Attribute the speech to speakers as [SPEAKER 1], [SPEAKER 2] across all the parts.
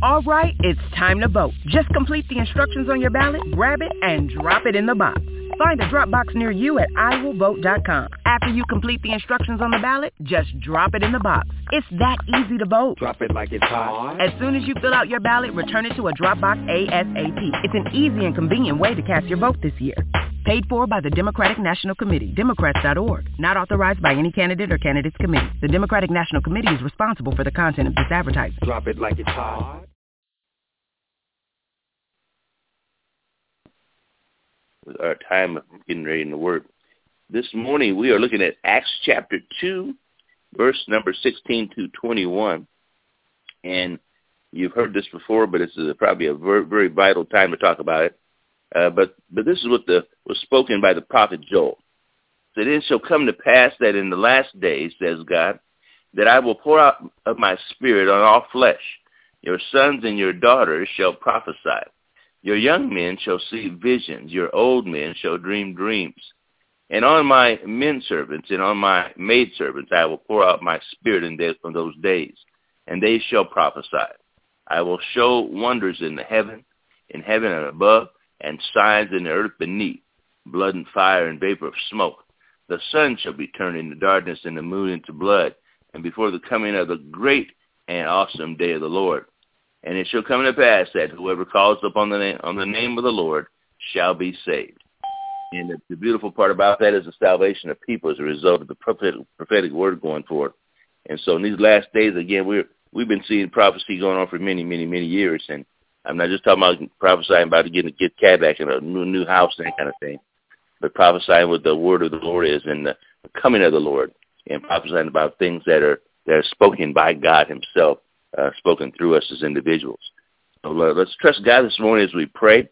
[SPEAKER 1] All right, it's time to vote. Just complete the instructions on your ballot, grab it, and drop it in the box. Find a drop box near you at iwillvote.com. After you complete the instructions on the ballot, just drop it in the box. It's that easy to vote.
[SPEAKER 2] Drop it like it's hot.
[SPEAKER 1] As soon as you fill out your ballot, return it to a Dropbox ASAP. It's an easy and convenient way to cast your vote this year. Paid for by the Democratic National Committee, Democrats.org. Not authorized by any candidate or candidates committee. The Democratic National Committee is responsible for the content of this advertising.
[SPEAKER 2] Drop it like it's hot.
[SPEAKER 3] Our time of getting ready in the Word. This morning we are looking at Acts chapter 2, verse number 16 to 21. And you've heard this before, but it's a, probably a very, very vital time to talk about it. Uh, but but this is what the was spoken by the prophet Joel. So it shall come to pass that in the last days, says God, that I will pour out of my spirit on all flesh. Your sons and your daughters shall prophesy. Your young men shall see visions. Your old men shall dream dreams. And on my men servants and on my maid servants I will pour out my spirit in those days, and they shall prophesy. I will show wonders in the heaven, in heaven and above, and signs in the earth beneath, blood and fire and vapor of smoke. The sun shall be turned into darkness and the moon into blood, and before the coming of the great and awesome day of the Lord. And it shall come to pass that whoever calls upon the name, on the name of the Lord shall be saved. And the, the beautiful part about that is the salvation of people as a result of the prophetic, prophetic word going forth. And so in these last days, again, we're, we've been seeing prophecy going on for many, many, many years. And I'm not just talking about prophesying about getting a get cat back and a new, new house and that kind of thing, but prophesying what the word of the Lord is and the coming of the Lord and prophesying about things that are, that are spoken by God himself uh, spoken through us as individuals. So let's trust God this morning as we pray.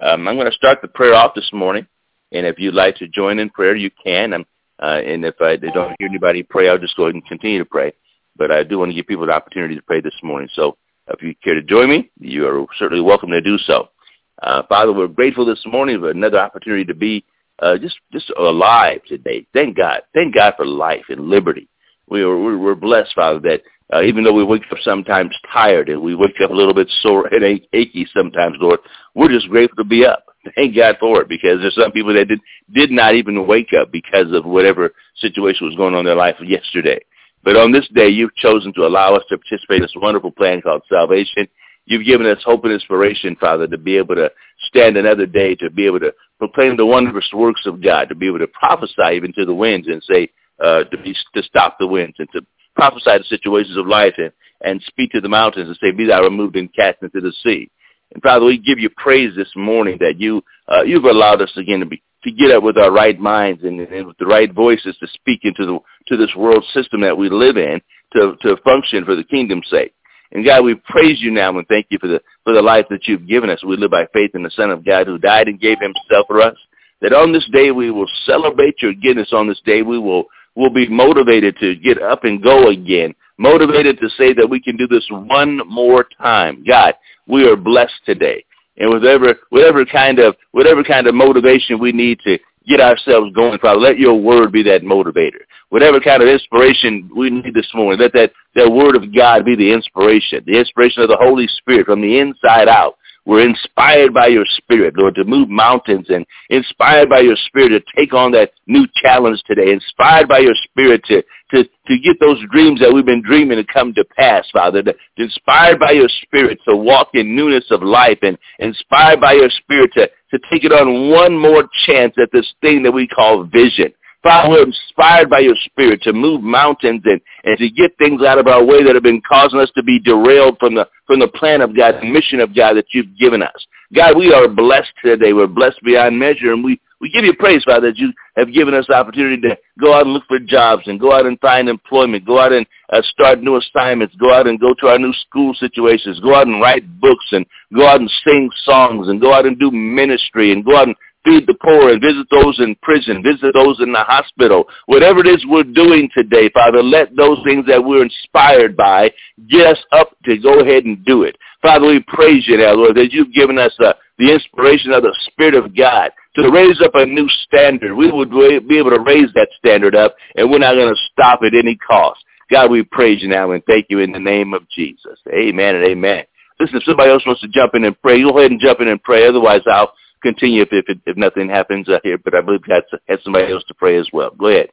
[SPEAKER 3] Um, I'm going to start the prayer off this morning, and if you'd like to join in prayer, you can. Uh, and if I don't hear anybody pray, I'll just go ahead and continue to pray. But I do want to give people the opportunity to pray this morning. So if you care to join me, you are certainly welcome to do so. Uh, Father, we're grateful this morning for another opportunity to be uh, just just alive today. Thank God. Thank God for life and liberty. We are we're blessed, Father, that uh, even though we wake up sometimes tired and we wake up a little bit sore and achy sometimes, Lord, we're just grateful to be up. Thank God for it because there's some people that did, did not even wake up because of whatever situation was going on in their life yesterday. But on this day, you've chosen to allow us to participate in this wonderful plan called salvation. You've given us hope and inspiration, Father, to be able to stand another day, to be able to proclaim the wondrous works of God, to be able to prophesy even to the winds and say, uh, to be to stop the winds and to prophesy to situations of life and, and speak to the mountains and say, be thou removed and cast into the sea. And Father, we give you praise this morning that you, uh, you've allowed us again to be, to get up with our right minds and, and with the right voices to speak into the, to this world system that we live in to, to function for the kingdom's sake. And God, we praise you now and thank you for the, for the life that you've given us. We live by faith in the Son of God who died and gave himself for us. That on this day we will celebrate your goodness on this day. We will will be motivated to get up and go again, motivated to say that we can do this one more time. God, we are blessed today. And whatever, whatever kind of, whatever kind of motivation we need to get ourselves going, Father, let your word be that motivator. Whatever kind of inspiration we need this morning, let that, that word of God be the inspiration, the inspiration of the Holy Spirit from the inside out we're inspired by your spirit, Lord, to move mountains and inspired by your spirit to take on that new challenge today. Inspired by your spirit to, to, to get those dreams that we've been dreaming to come to pass, Father. To, inspired by your spirit to walk in newness of life and inspired by your spirit to, to take it on one more chance at this thing that we call vision. Father, we're inspired by your spirit to move mountains and, and to get things out of our way that have been causing us to be derailed from the, from the plan of God, the mission of God that you've given us. God, we are blessed today. We're blessed beyond measure, and we, we give you praise, Father, that you have given us the opportunity to go out and look for jobs and go out and find employment, go out and uh, start new assignments, go out and go to our new school situations, go out and write books and go out and sing songs and go out and do ministry and go out and feed the poor and visit those in prison, visit those in the hospital. Whatever it is we're doing today, Father, let those things that we're inspired by get us up to go ahead and do it. Father, we praise you now, Lord, that you've given us uh, the inspiration of the Spirit of God to raise up a new standard. We would be able to raise that standard up, and we're not going to stop at any cost. God, we praise you now and thank you in the name of Jesus. Amen and amen. Listen, if somebody else wants to jump in and pray, go ahead and jump in and pray. Otherwise, I'll continue if if, if nothing happens uh, here. But I believe God has somebody else to pray as well. Go ahead.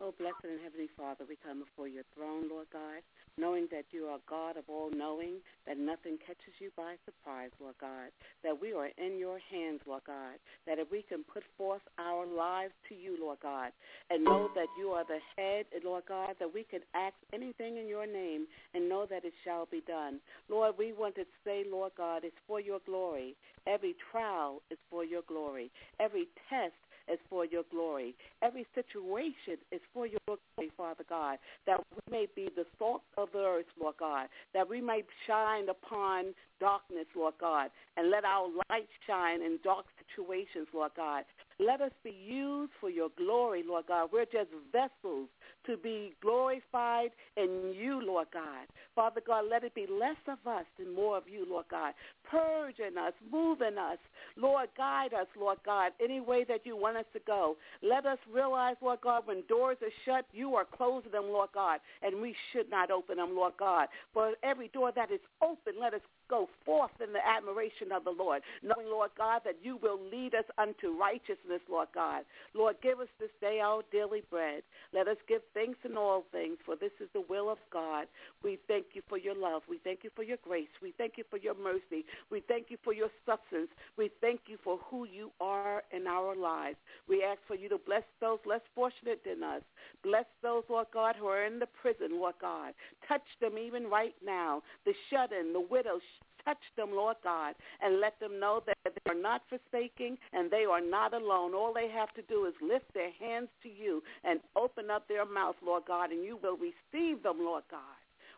[SPEAKER 4] Oh, blessed and heavenly Father, we come before your throne, Lord God, knowing that you are God of all knowing, that nothing catches you by surprise, Lord God, that we are in your hands, Lord God, that if we can put forth our lives to you, Lord God, and know that you are the head, Lord God, that we can ask anything in your name and know that it shall be done. Lord, we want to say, Lord God, it's for your glory. Every trial is for your glory. Every test is for your glory. Every situation is for your glory, Father God, that we may be the salt of the earth, Lord God, that we may shine upon darkness, Lord God, and let our light shine in dark situations, Lord God. Let us be used for your glory, Lord God. We're just vessels to be glorified in you, Lord God. Father God, let it be less of us and more of you, Lord God. Purge in us, move in us. Lord, guide us, Lord God, any way that you want us to go. Let us realize, Lord God, when doors are shut, you are closing them, Lord God, and we should not open them, Lord God. But every door that is open, let us go forth in the admiration of the Lord, knowing, Lord God, that you will lead us unto righteousness, Lord God. Lord, give us this day our daily bread. Let us give thanks in all things, for this is the will of God. We thank you for your love. We thank you for your grace. We thank you for your mercy. We thank you for your substance. We thank you for who you are in our lives. We ask for you to bless those less fortunate than us. Bless those, Lord God, who are in the prison, Lord God. Touch them even right now. The shut-in, the widows, touch them, Lord God, and let them know that they are not forsaking and they are not alone. All they have to do is lift their hands to you and open up their mouth, Lord God, and you will receive them, Lord God.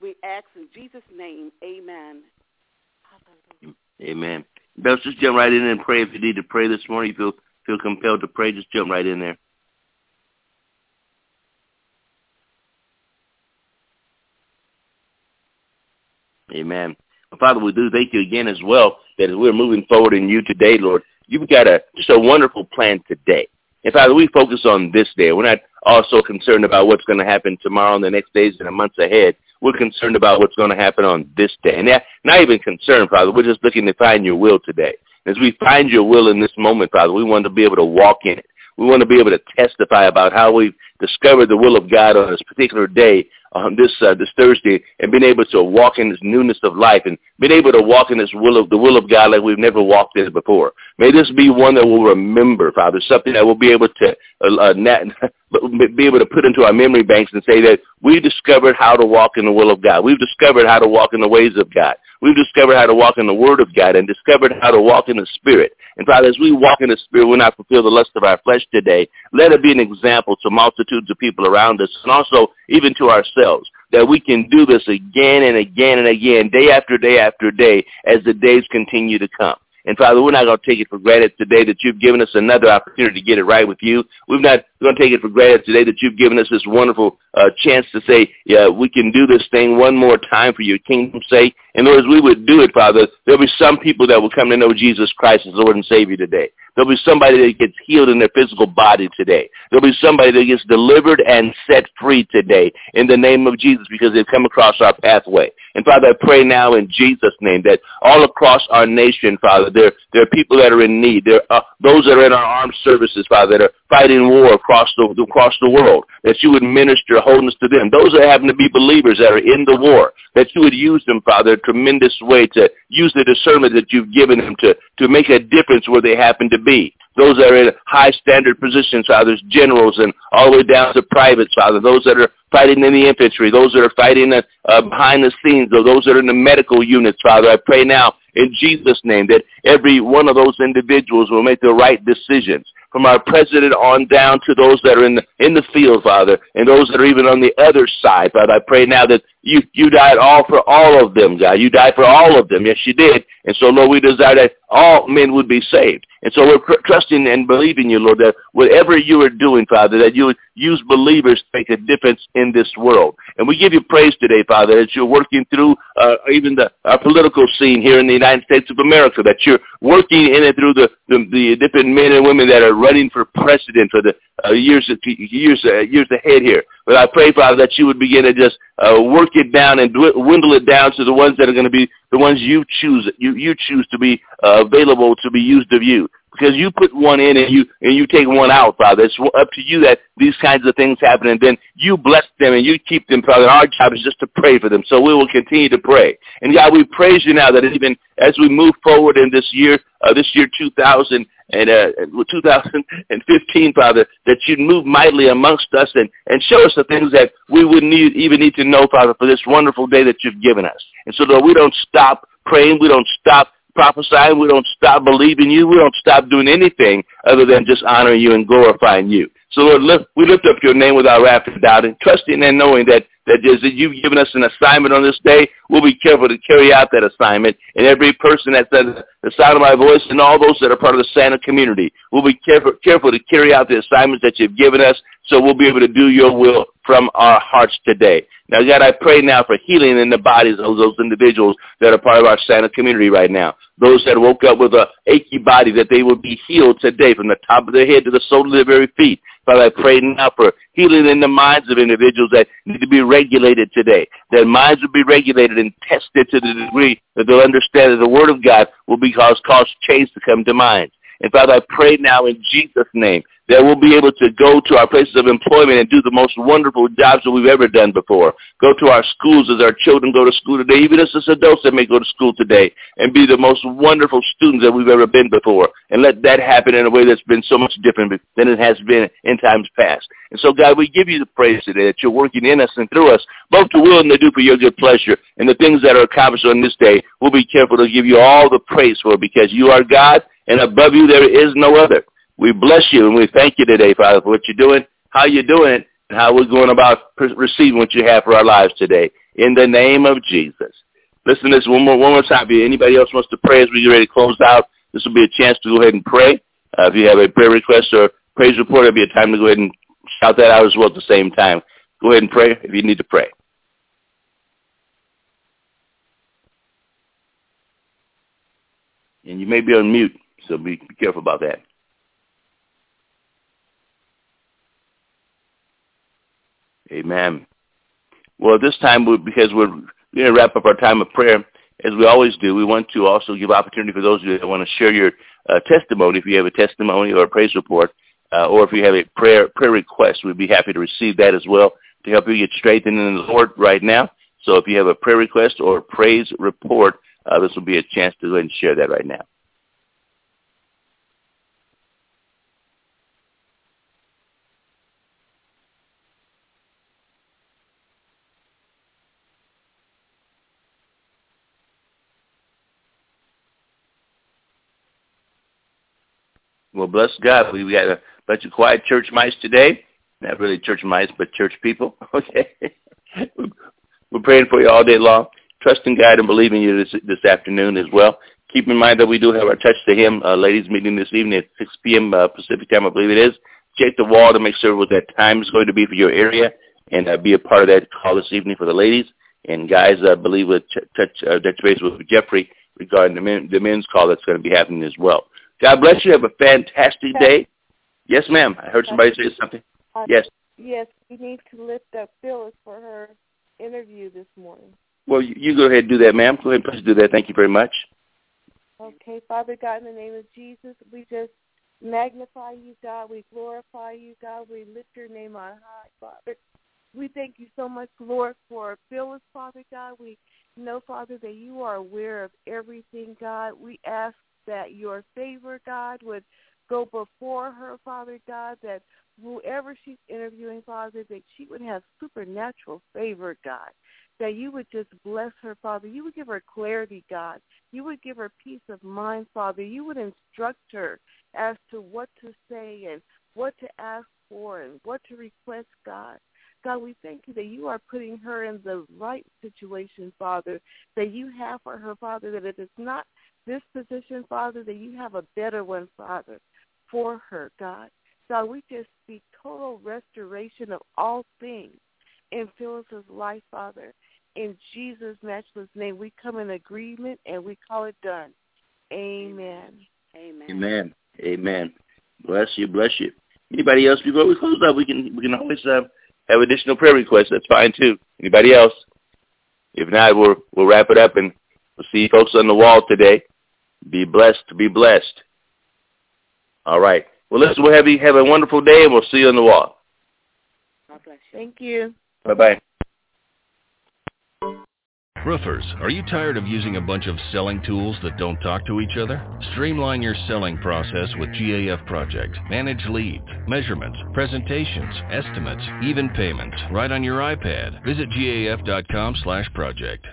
[SPEAKER 4] We ask in Jesus' name, amen.
[SPEAKER 3] Amen. Best just jump right in and pray if you need to pray this morning. You feel feel compelled to pray, just jump right in there. Amen. Father, we do thank you again as well that as we're moving forward in you today, Lord, you've got a just a wonderful plan today. And Father, we focus on this day. We're not also concerned about what's going to happen tomorrow and the next days and the months ahead. We're concerned about what's going to happen on this day. And not even concerned, Father. We're just looking to find your will today. As we find your will in this moment, Father, we want to be able to walk in it. We want to be able to testify about how we've discovered the will of God on this particular day um, this uh, this Thursday and being able to walk in this newness of life and being able to walk in this will of the will of God like we've never walked in before. May this be one that we'll remember, Father, something that we'll be able to uh, uh, nat- be able to put into our memory banks and say that we discovered how to walk in the will of God. We've discovered how to walk in the ways of God. We've discovered how to walk in the Word of God and discovered how to walk in the Spirit. And Father, as we walk in the Spirit, we'll not fulfill the lust of our flesh today. Let it be an example to multitudes of people around us and also even to ourselves that we can do this again and again and again, day after day after day, as the days continue to come. And Father, we're not going to take it for granted today that you've given us another opportunity to get it right with you. We're not going to take it for granted today that you've given us this wonderful uh, chance to say, yeah, we can do this thing one more time for your kingdom's sake. And Lord, as we would do it, Father, there'll be some people that will come to know Jesus Christ as Lord and Savior today. There'll be somebody that gets healed in their physical body today. There'll be somebody that gets delivered and set free today in the name of Jesus because they've come across our pathway. And Father, I pray now in Jesus' name that all across our nation, Father, there, there are people that are in need. There are those that are in our armed services, Father, that are fighting war across the, across the world, that you would minister wholeness to them. Those that happen to be believers that are in the war, that you would use them, Father, a tremendous way to use the discernment that you've given them to, to make a difference where they happen to be those that are in high standard positions, Father, generals and all the way down to privates, Father, those that are fighting in the infantry, those that are fighting uh, uh, behind the scenes, or those that are in the medical units, Father, I pray now in Jesus' name that every one of those individuals will make the right decisions from our president on down to those that are in the, in the field, Father, and those that are even on the other side, Father. I pray now that you, you died all for all of them, God. You died for all of them. Yes, you did. And so, Lord, we desire that all men would be saved. And so we're trusting and believing you, Lord, that whatever you are doing, Father, that you would use believers to make a difference in this world. And we give you praise today, Father, that you're working through uh, even the our political scene here in the United States of America, that you're working in and through the, the, the different men and women that are running for president for the uh, years years uh, years ahead here. But I pray, Father, that you would begin to just uh, work it down and dwindle it down to the ones that are going to be the ones you choose you you choose to be uh, available to be used of you because you put one in and you and you take one out, Father. It's up to you that these kinds of things happen, and then you bless them and you keep them, Father. Our job is just to pray for them, so we will continue to pray. And God, we praise you now that even as we move forward in this year, uh, this year 2000 and uh, 2015, Father, that you'd move mightily amongst us and and show us the things that we would need even need to know, Father, for this wonderful day that you've given us. And so that we don't stop praying, we don't stop prophesying. We don't stop believing you. We don't stop doing anything other than just honoring you and glorifying you. So Lord, lift, we lift up your name without wrath and doubting, trusting and knowing that that that you've given us an assignment on this day. We'll be careful to carry out that assignment. And every person that's at the sound of my voice and all those that are part of the SANA community, we'll be careful, careful to carry out the assignments that you've given us so we'll be able to do your will from our hearts today. Now, God, I pray now for healing in the bodies of those individuals that are part of our SANA community right now. Those that woke up with a achy body, that they will be healed today from the top of their head to the sole of their very feet. Father, I pray now for healing in the minds of individuals that need to be regulated today. Their minds will be regulated and tested to the degree that they'll understand that the Word of God will be cause, cause change to come to minds. And Father, I pray now in Jesus' name that we'll be able to go to our places of employment and do the most wonderful jobs that we've ever done before. Go to our schools as our children go to school today, even as adults that may go to school today, and be the most wonderful students that we've ever been before. And let that happen in a way that's been so much different than it has been in times past. And so, God, we give you the praise today that you're working in us and through us, both to will and to do for your good pleasure. And the things that are accomplished on this day, we'll be careful to give you all the praise for because you are God, and above you there is no other. We bless you and we thank you today, Father, for what you're doing, how you're doing it, and how we're going about receiving what you have for our lives today. In the name of Jesus. Listen to this one more, one more time. If anybody else wants to pray as we get ready to close out, this will be a chance to go ahead and pray. Uh, if you have a prayer request or praise report, it'll be a time to go ahead and shout that out as well at the same time. Go ahead and pray if you need to pray. And you may be on mute, so be, be careful about that. Amen. Well, this time, because we're going to wrap up our time of prayer, as we always do, we want to also give opportunity for those of you that want to share your uh, testimony. If you have a testimony or a praise report, uh, or if you have a prayer prayer request, we'd be happy to receive that as well to help you get strengthened in the Lord right now. So if you have a prayer request or a praise report, uh, this will be a chance to go ahead and share that right now. Well, bless God. We, got a bunch of quiet church mice today. Not really church mice, but church people. Okay. We're praying for you all day long. Trusting God and believing you this, this afternoon as well. Keep in mind that we do have our Touch to Him uh, ladies meeting this evening at 6 p.m. Uh, Pacific time, I believe it is. Check the wall to make sure what that time is going to be for your area and uh, be a part of that call this evening for the ladies. And guys, I believe we'll ch- touch, uh, touch with Jeffrey regarding the, men, the men's call that's going to be happening as well. God bless you. Have a fantastic day. Yes, ma'am. I heard somebody say something.
[SPEAKER 5] Uh,
[SPEAKER 3] yes.
[SPEAKER 5] Yes, we need to lift up Phyllis for her interview this morning.
[SPEAKER 3] Well, you, you go ahead and do that, ma'am. Go ahead and please do that. Thank you very much.
[SPEAKER 5] Okay, Father God, in the name of Jesus, we just magnify you, God. We glorify you, God. We lift your name on high, Father. We thank you so much, Lord, for Phyllis, Father God. We know, Father, that you are aware of everything, God. We ask that your favor, God, would go before her, Father God, that whoever she's interviewing, Father, that she would have supernatural favor, God, that you would just bless her, Father. You would give her clarity, God. You would give her peace of mind, Father. You would instruct her as to what to say and what to ask for and what to request, God. God, we thank you that you are putting her in the right situation, Father, that you have for her, Father, that it is not this position, Father, that you have a better one, Father, for her, God. God, we just speak total restoration of all things in Phyllis's life, Father. In Jesus' matchless name, we come in agreement and we call it done. Amen.
[SPEAKER 4] Amen.
[SPEAKER 3] Amen. Amen. Bless you. Bless you. Anybody else? Before we close up, we can we can always uh, have additional prayer requests. That's fine too. Anybody else? If not, we'll we'll wrap it up and we'll see folks on the wall today. Be blessed. Be blessed. All right. Well, listen. We'll have you have a wonderful day, and we'll see you on the wall.
[SPEAKER 4] God bless you.
[SPEAKER 5] Thank you.
[SPEAKER 3] Bye bye.
[SPEAKER 6] Roofers, are you tired of using a bunch of selling tools that don't talk to each other? Streamline your selling process with GAF Project. Manage leads, measurements, presentations, estimates, even payments, right on your iPad. Visit gaf.com slash project.